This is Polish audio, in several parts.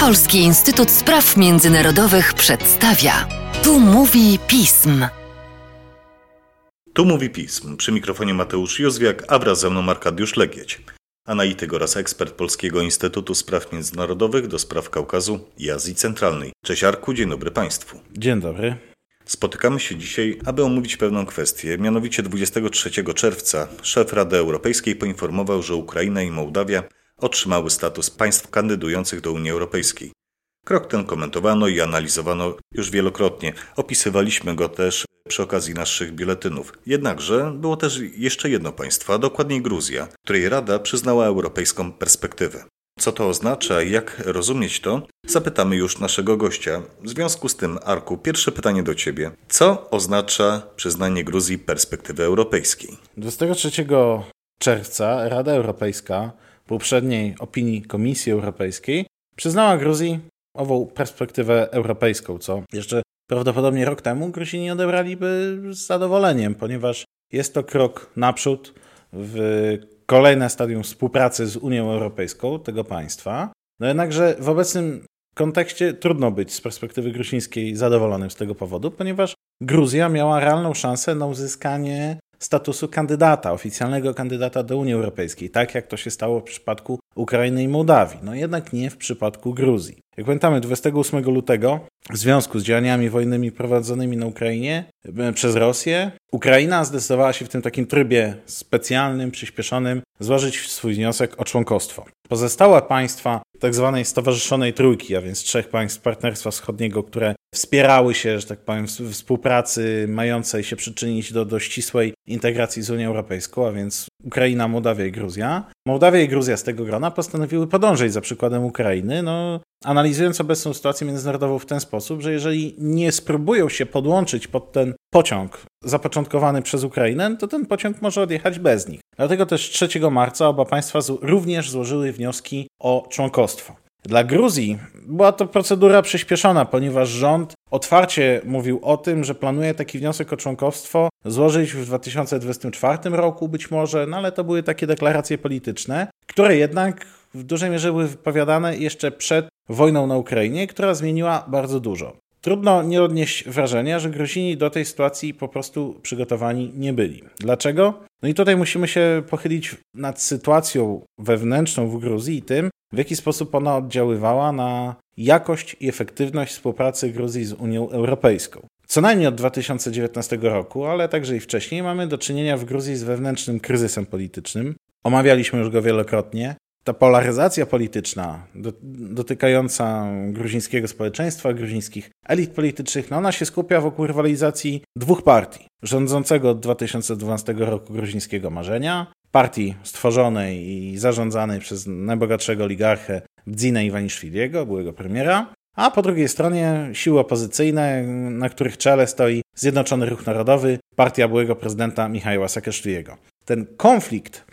Polski Instytut Spraw Międzynarodowych przedstawia. Tu mówi pism. Tu mówi pism. Przy mikrofonie Mateusz Józwiak, a wraz ze mną Arkadiusz Legieć. Analityk oraz ekspert Polskiego Instytutu Spraw Międzynarodowych do spraw Kaukazu i Azji Centralnej. Cześć Arku, dzień dobry Państwu. Dzień dobry. Spotykamy się dzisiaj, aby omówić pewną kwestię. Mianowicie 23 czerwca szef Rady Europejskiej poinformował, że Ukraina i Mołdawia otrzymały status państw kandydujących do Unii Europejskiej. Krok ten komentowano i analizowano już wielokrotnie. Opisywaliśmy go też przy okazji naszych biuletynów. Jednakże było też jeszcze jedno państwo, a dokładniej Gruzja, której Rada przyznała europejską perspektywę. Co to oznacza i jak rozumieć to? Zapytamy już naszego gościa. W związku z tym, Arku, pierwsze pytanie do Ciebie. Co oznacza przyznanie Gruzji perspektywy europejskiej? 23 czerwca Rada Europejska po uprzedniej opinii Komisji Europejskiej przyznała Gruzji ową perspektywę europejską, co jeszcze prawdopodobnie rok temu Gruzini odebraliby z zadowoleniem, ponieważ jest to krok naprzód w kolejne stadium współpracy z Unią Europejską tego państwa. No jednakże w obecnym kontekście trudno być z perspektywy gruzińskiej zadowolonym z tego powodu, ponieważ Gruzja miała realną szansę na uzyskanie statusu kandydata, oficjalnego kandydata do Unii Europejskiej, tak jak to się stało w przypadku Ukrainy i Mołdawii, no jednak nie w przypadku Gruzji. Jak pamiętamy, 28 lutego w związku z działaniami wojennymi prowadzonymi na Ukrainie e, przez Rosję, Ukraina zdecydowała się w tym takim trybie specjalnym, przyspieszonym złożyć swój wniosek o członkostwo. Pozostałe państwa Tak stowarzyszonej trójki, a więc trzech państw Partnerstwa Wschodniego, które wspierały się, że tak powiem, współpracy mającej się przyczynić do, do ścisłej integracji z Unią Europejską, a więc Ukraina, Mołdawia i Gruzja. Mołdawia i Gruzja z tego grona postanowiły podążyć za przykładem Ukrainy, no, analizując obecną sytuację międzynarodową w ten sposób, że jeżeli nie spróbują się podłączyć pod ten pociąg zapoczątkowany przez Ukrainę, to ten pociąg może odjechać bez nich. Dlatego też 3 marca oba państwa również złożyły wnioski o członkostwo. Dla Gruzji była to procedura przyspieszona, ponieważ rząd otwarcie mówił o tym, że planuje taki wniosek o członkostwo złożyć w 2024 roku być może, no ale to były takie deklaracje polityczne, które jednak w dużej mierze były wypowiadane jeszcze przed wojną na Ukrainie, która zmieniła bardzo dużo. Trudno nie odnieść wrażenia, że Gruzini do tej sytuacji po prostu przygotowani nie byli. Dlaczego? No i tutaj musimy się pochylić nad sytuacją wewnętrzną w Gruzji i tym, w jaki sposób ona oddziaływała na jakość i efektywność współpracy Gruzji z Unią Europejską. Co najmniej od 2019 roku, ale także i wcześniej, mamy do czynienia w Gruzji z wewnętrznym kryzysem politycznym. Omawialiśmy już go wielokrotnie ta polaryzacja polityczna do, dotykająca gruzińskiego społeczeństwa, gruzińskich elit politycznych, no ona się skupia wokół rywalizacji dwóch partii. Rządzącego od 2012 roku gruzińskiego marzenia, partii stworzonej i zarządzanej przez najbogatszego oligarchę Bdzina Iwaniszwiliego, byłego premiera, a po drugiej stronie siły opozycyjne, na których czele stoi Zjednoczony Ruch Narodowy, partia byłego prezydenta Michała Saakaszwiliego. Ten konflikt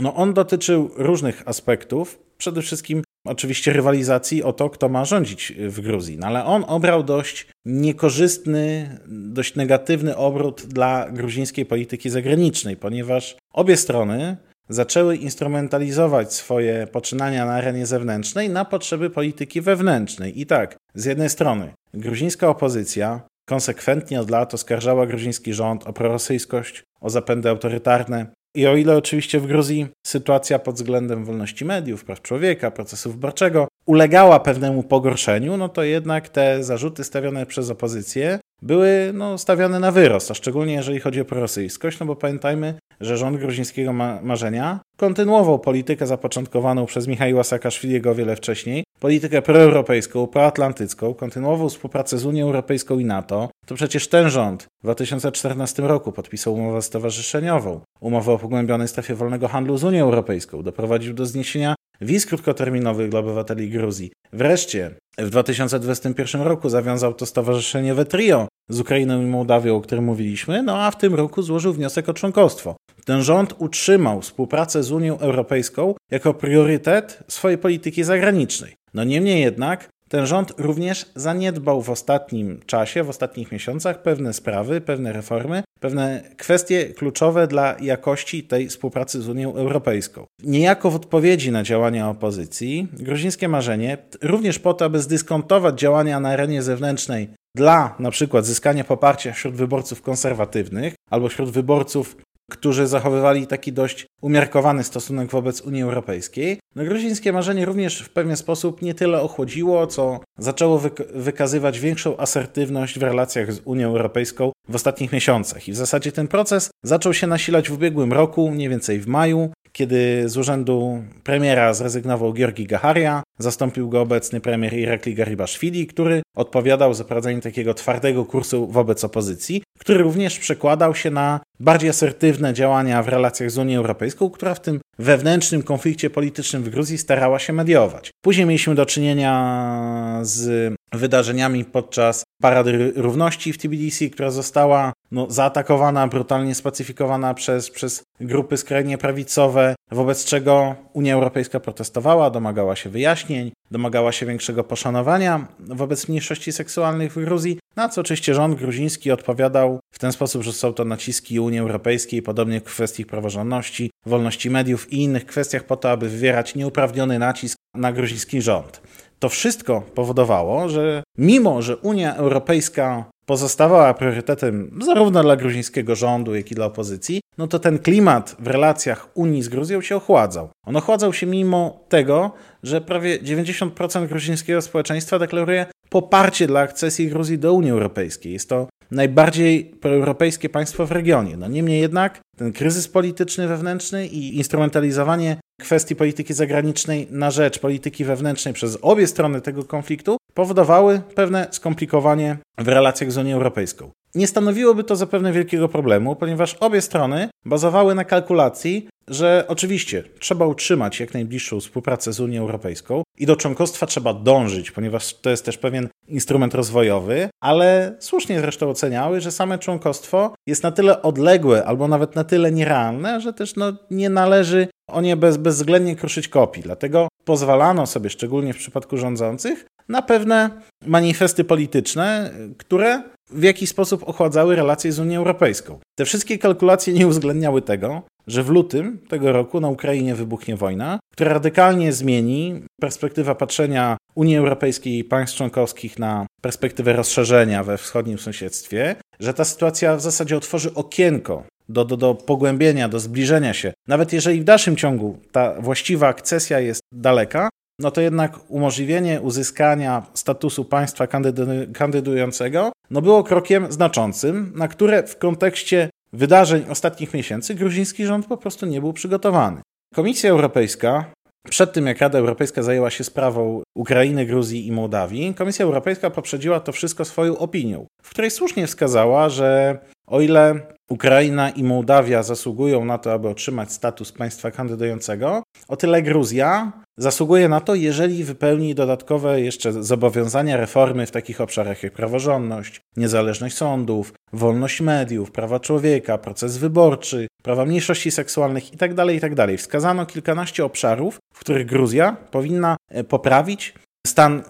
no on dotyczył różnych aspektów, przede wszystkim oczywiście rywalizacji o to, kto ma rządzić w Gruzji, no ale on obrał dość niekorzystny, dość negatywny obrót dla gruzińskiej polityki zagranicznej, ponieważ obie strony zaczęły instrumentalizować swoje poczynania na arenie zewnętrznej na potrzeby polityki wewnętrznej. I tak, z jednej strony gruzińska opozycja konsekwentnie od lat oskarżała gruziński rząd o prorosyjskość, o zapędy autorytarne, i o ile oczywiście w Gruzji sytuacja pod względem wolności mediów, praw człowieka, procesu wyborczego ulegała pewnemu pogorszeniu, no to jednak te zarzuty stawiane przez opozycję były no, stawiane na wyrost, a szczególnie jeżeli chodzi o prorosyjskość, no bo pamiętajmy, że rząd gruzińskiego ma marzenia kontynuował politykę zapoczątkowaną przez Michała Saakaszwiliego o wiele wcześniej, politykę proeuropejską, proatlantycką, kontynuował współpracę z Unią Europejską i NATO. To przecież ten rząd w 2014 roku podpisał umowę stowarzyszeniową, umowę o pogłębionej strefie wolnego handlu z Unią Europejską, doprowadził do zniesienia wiz krótkoterminowych dla obywateli Gruzji. Wreszcie w 2021 roku zawiązał to stowarzyszenie Trio z Ukrainą i Mołdawią, o którym mówiliśmy, no a w tym roku złożył wniosek o członkostwo. Ten rząd utrzymał współpracę z Unią Europejską jako priorytet swojej polityki zagranicznej. No niemniej jednak ten rząd również zaniedbał w ostatnim czasie, w ostatnich miesiącach pewne sprawy, pewne reformy, pewne kwestie kluczowe dla jakości tej współpracy z Unią Europejską. Niejako w odpowiedzi na działania opozycji, gruzińskie marzenie, również po to, aby zdyskontować działania na arenie zewnętrznej dla na przykład zyskania poparcia wśród wyborców konserwatywnych albo wśród wyborców którzy zachowywali taki dość umiarkowany stosunek wobec Unii Europejskiej. No, gruzińskie marzenie również w pewien sposób nie tyle ochłodziło, co zaczęło wyk wykazywać większą asertywność w relacjach z Unią Europejską w ostatnich miesiącach. I w zasadzie ten proces zaczął się nasilać w ubiegłym roku, mniej więcej w maju, kiedy z urzędu premiera zrezygnował Georgi Gaharia, zastąpił go obecny premier Irakli Garibaszwili, który odpowiadał za prowadzenie takiego twardego kursu wobec opozycji, który również przekładał się na bardziej asertywne działania w relacjach z Unią Europejską, która w tym wewnętrznym konflikcie politycznym w Gruzji starała się mediować. Później mieliśmy do czynienia z wydarzeniami podczas Parady Równości w Tbilisi, która została no, zaatakowana, brutalnie spacyfikowana przez, przez grupy skrajnie prawicowe, wobec czego Unia Europejska protestowała, domagała się wyjaśnień, domagała się większego poszanowania wobec mniejszości seksualnych w Gruzji, na co oczywiście rząd gruziński odpowiadał w ten sposób, że są to naciski Unii Europejskiej, podobnie w kwestii praworządności, wolności mediów i innych kwestiach po to, aby wywierać nieuprawniony nacisk na gruziński rząd. To wszystko powodowało, że mimo, że Unia Europejska pozostawała priorytetem zarówno dla gruzińskiego rządu, jak i dla opozycji, no to ten klimat w relacjach Unii z Gruzją się ochładzał. On ochładzał się mimo tego, że prawie 90% gruzińskiego społeczeństwa deklaruje poparcie dla akcesji Gruzji do Unii Europejskiej. Jest to najbardziej proeuropejskie państwo w regionie. No niemniej jednak ten kryzys polityczny wewnętrzny i instrumentalizowanie kwestii polityki zagranicznej na rzecz polityki wewnętrznej przez obie strony tego konfliktu powodowały pewne skomplikowanie w relacjach z Unią Europejską. Nie stanowiłoby to zapewne wielkiego problemu, ponieważ obie strony bazowały na kalkulacji, że oczywiście trzeba utrzymać jak najbliższą współpracę z Unią Europejską i do członkostwa trzeba dążyć, ponieważ to jest też pewien instrument rozwojowy, ale słusznie zresztą oceniały, że same członkostwo jest na tyle odległe albo nawet na tyle nierealne, że też no, nie należy o nie bez, bezwzględnie kruszyć kopii. Dlatego pozwalano sobie, szczególnie w przypadku rządzących, na pewne manifesty polityczne, które w jakiś sposób ochładzały relacje z Unią Europejską. Te wszystkie kalkulacje nie uwzględniały tego, że w lutym tego roku na Ukrainie wybuchnie wojna, która radykalnie zmieni perspektywę patrzenia Unii Europejskiej i państw członkowskich na perspektywę rozszerzenia we wschodnim sąsiedztwie, że ta sytuacja w zasadzie otworzy okienko do, do, do pogłębienia, do zbliżenia się. Nawet jeżeli w dalszym ciągu ta właściwa akcesja jest daleka, no to jednak umożliwienie uzyskania statusu państwa kandydującego no było krokiem znaczącym, na które w kontekście wydarzeń ostatnich miesięcy gruziński rząd po prostu nie był przygotowany. Komisja Europejska przed tym, jak Rada Europejska zajęła się sprawą Ukrainy, Gruzji i Mołdawii, Komisja Europejska poprzedziła to wszystko swoją opinią, w której słusznie wskazała, że o ile Ukraina i Mołdawia zasługują na to, aby otrzymać status państwa kandydującego, o tyle Gruzja zasługuje na to, jeżeli wypełni dodatkowe jeszcze zobowiązania reformy w takich obszarach jak praworządność, niezależność sądów, wolność mediów, prawa człowieka, proces wyborczy, prawa mniejszości seksualnych itd. Tak itd. Tak Wskazano kilkanaście obszarów, w których Gruzja powinna e, poprawić stan,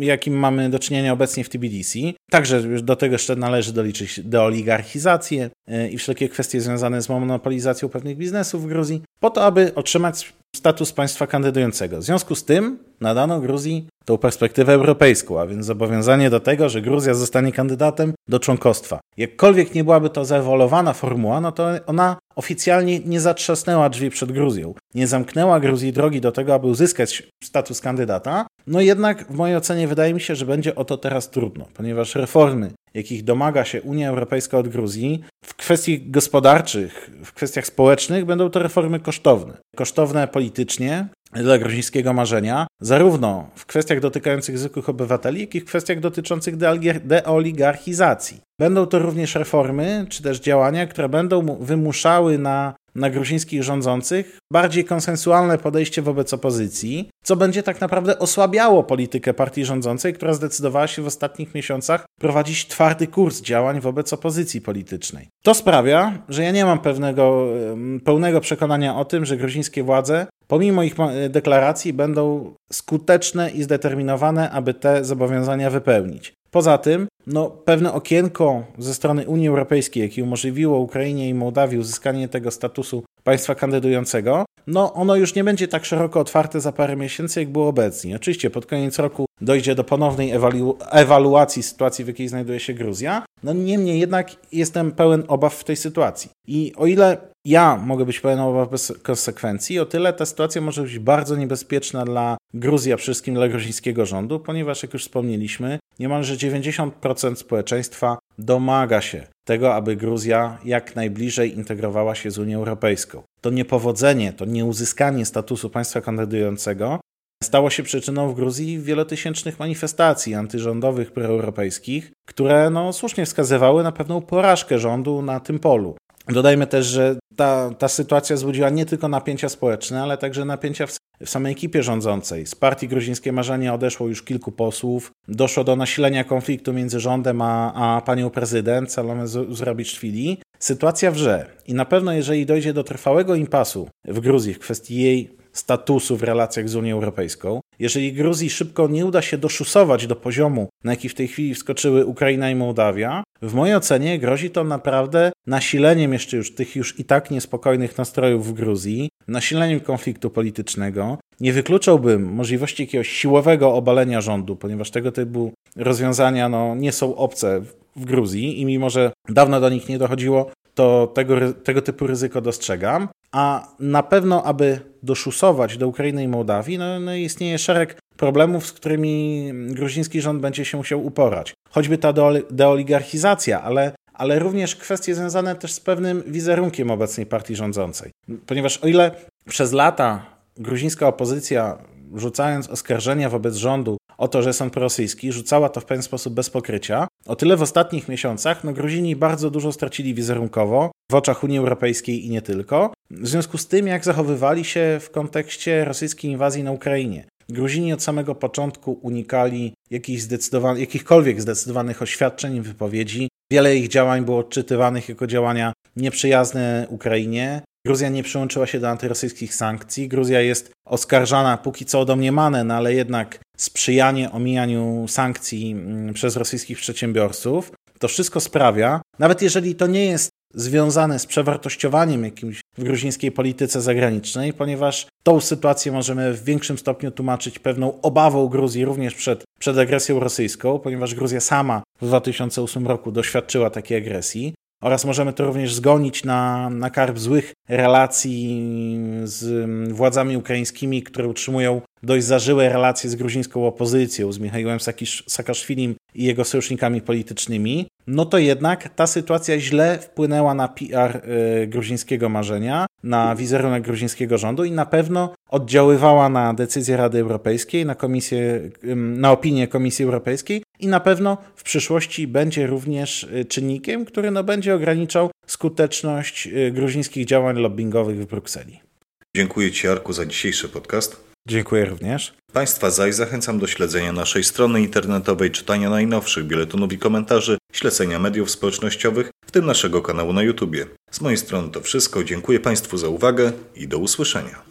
jakim mamy do czynienia obecnie w Tbilisi. Także do tego jeszcze należy doliczyć deoligarchizację e, i wszelkie kwestie związane z monopolizacją pewnych biznesów w Gruzji, po to, aby otrzymać status państwa kandydującego. W związku z tym nadano Gruzji tą perspektywę europejską, a więc zobowiązanie do tego, że Gruzja zostanie kandydatem do członkostwa. Jakkolwiek nie byłaby to zaewoluowana formuła, no to ona oficjalnie nie zatrzasnęła drzwi przed Gruzją, nie zamknęła Gruzji drogi do tego, aby uzyskać status kandydata. No jednak w mojej ocenie wydaje mi się, że będzie o to teraz trudno, ponieważ reformy, jakich domaga się Unia Europejska od Gruzji, w kwestii gospodarczych, w kwestiach społecznych będą to reformy kosztowne. Kosztowne politycznie, dla gruzińskiego marzenia, zarówno w kwestiach dotykających zwykłych obywateli, jak i w kwestiach dotyczących deoligarchizacji. Będą to również reformy, czy też działania, które będą wymuszały na na gruzińskich rządzących bardziej konsensualne podejście wobec opozycji, co będzie tak naprawdę osłabiało politykę partii rządzącej, która zdecydowała się w ostatnich miesiącach prowadzić twardy kurs działań wobec opozycji politycznej. To sprawia, że ja nie mam pewnego, pełnego przekonania o tym, że gruzińskie władze pomimo ich deklaracji, będą skuteczne i zdeterminowane, aby te zobowiązania wypełnić. Poza tym, no, pewne okienko ze strony Unii Europejskiej, jakie umożliwiło Ukrainie i Mołdawii uzyskanie tego statusu państwa kandydującego, no ono już nie będzie tak szeroko otwarte za parę miesięcy, jak było obecnie. Oczywiście pod koniec roku dojdzie do ponownej ewalu ewaluacji sytuacji, w jakiej znajduje się Gruzja. No niemniej jednak jestem pełen obaw w tej sytuacji. I o ile ja mogę być pełen obaw bez konsekwencji, o tyle ta sytuacja może być bardzo niebezpieczna dla Gruzji, a przede wszystkim dla gruzińskiego rządu, ponieważ jak już wspomnieliśmy, niemalże 90% społeczeństwa domaga się tego, aby Gruzja jak najbliżej integrowała się z Unią Europejską. To niepowodzenie, to nieuzyskanie statusu państwa kandydującego stało się przyczyną w Gruzji wielotysięcznych manifestacji antyrządowych, proeuropejskich, które no, słusznie wskazywały na pewną porażkę rządu na tym polu. Dodajmy też, że ta, ta sytuacja wzbudziła nie tylko napięcia społeczne, ale także napięcia w, w samej ekipie rządzącej. Z partii Gruzińskie Marzenie odeszło już kilku posłów. Doszło do nasilenia konfliktu między rządem a, a panią prezydent Salome Zurabiczwili. Sytuacja wrze i na pewno jeżeli dojdzie do trwałego impasu w Gruzji w kwestii jej statusu w relacjach z Unią Europejską. Jeżeli Gruzji szybko nie uda się doszusować do poziomu, na jaki w tej chwili wskoczyły Ukraina i Mołdawia, w mojej ocenie grozi to naprawdę nasileniem jeszcze już tych już i tak niespokojnych nastrojów w Gruzji, nasileniem konfliktu politycznego. Nie wykluczałbym możliwości jakiegoś siłowego obalenia rządu, ponieważ tego typu rozwiązania no, nie są obce w Gruzji i mimo, że dawno do nich nie dochodziło, to tego, tego typu ryzyko dostrzegam. A na pewno, aby doszusować do Ukrainy i Mołdawii, no, no istnieje szereg problemów, z którymi gruziński rząd będzie się musiał uporać. Choćby ta deoligarchizacja, ale, ale również kwestie związane też z pewnym wizerunkiem obecnej partii rządzącej. Ponieważ o ile przez lata gruzińska opozycja, rzucając oskarżenia wobec rządu o to, że są prorosyjski, rzucała to w pewien sposób bez pokrycia, o tyle w ostatnich miesiącach no, Gruzini bardzo dużo stracili wizerunkowo w oczach Unii Europejskiej i nie tylko, w związku z tym, jak zachowywali się w kontekście rosyjskiej inwazji na Ukrainie. Gruzini od samego początku unikali jakichś zdecydowanych, jakichkolwiek zdecydowanych oświadczeń wypowiedzi. Wiele ich działań było odczytywanych jako działania nieprzyjazne Ukrainie. Gruzja nie przyłączyła się do antyrosyjskich sankcji. Gruzja jest oskarżana, póki co domniemane, no ale jednak sprzyjanie omijaniu sankcji mm, przez rosyjskich przedsiębiorców. To wszystko sprawia, nawet jeżeli to nie jest związane z przewartościowaniem jakimś w gruzińskiej polityce zagranicznej, ponieważ tą sytuację możemy w większym stopniu tłumaczyć pewną obawą Gruzji również przed, przed agresją rosyjską, ponieważ Gruzja sama w 2008 roku doświadczyła takiej agresji. Oraz możemy to również zgonić na, na karb złych relacji z władzami ukraińskimi, które utrzymują dość zażyłe relacje z gruzińską opozycją, z Michałem Saakaszwilim i jego sojusznikami politycznymi, no to jednak ta sytuacja źle wpłynęła na PR y, gruzińskiego marzenia, na wizerunek gruzińskiego rządu i na pewno oddziaływała na decyzję Rady Europejskiej, na, komisję, na opinię Komisji Europejskiej i na pewno w przyszłości będzie również y, czynnikiem, który no będzie ograniczał skuteczność y, gruzińskich działań lobbyingowych w Brukseli. Dziękuję Ci, Arku, za dzisiejszy podcast. Dziękuję również. Państwa zaś zachęcam do śledzenia naszej strony internetowej, czytania najnowszych biletonów i komentarzy, śledzenia mediów społecznościowych, w tym naszego kanału na YouTube. Z mojej strony to wszystko. Dziękuję Państwu za uwagę i do usłyszenia.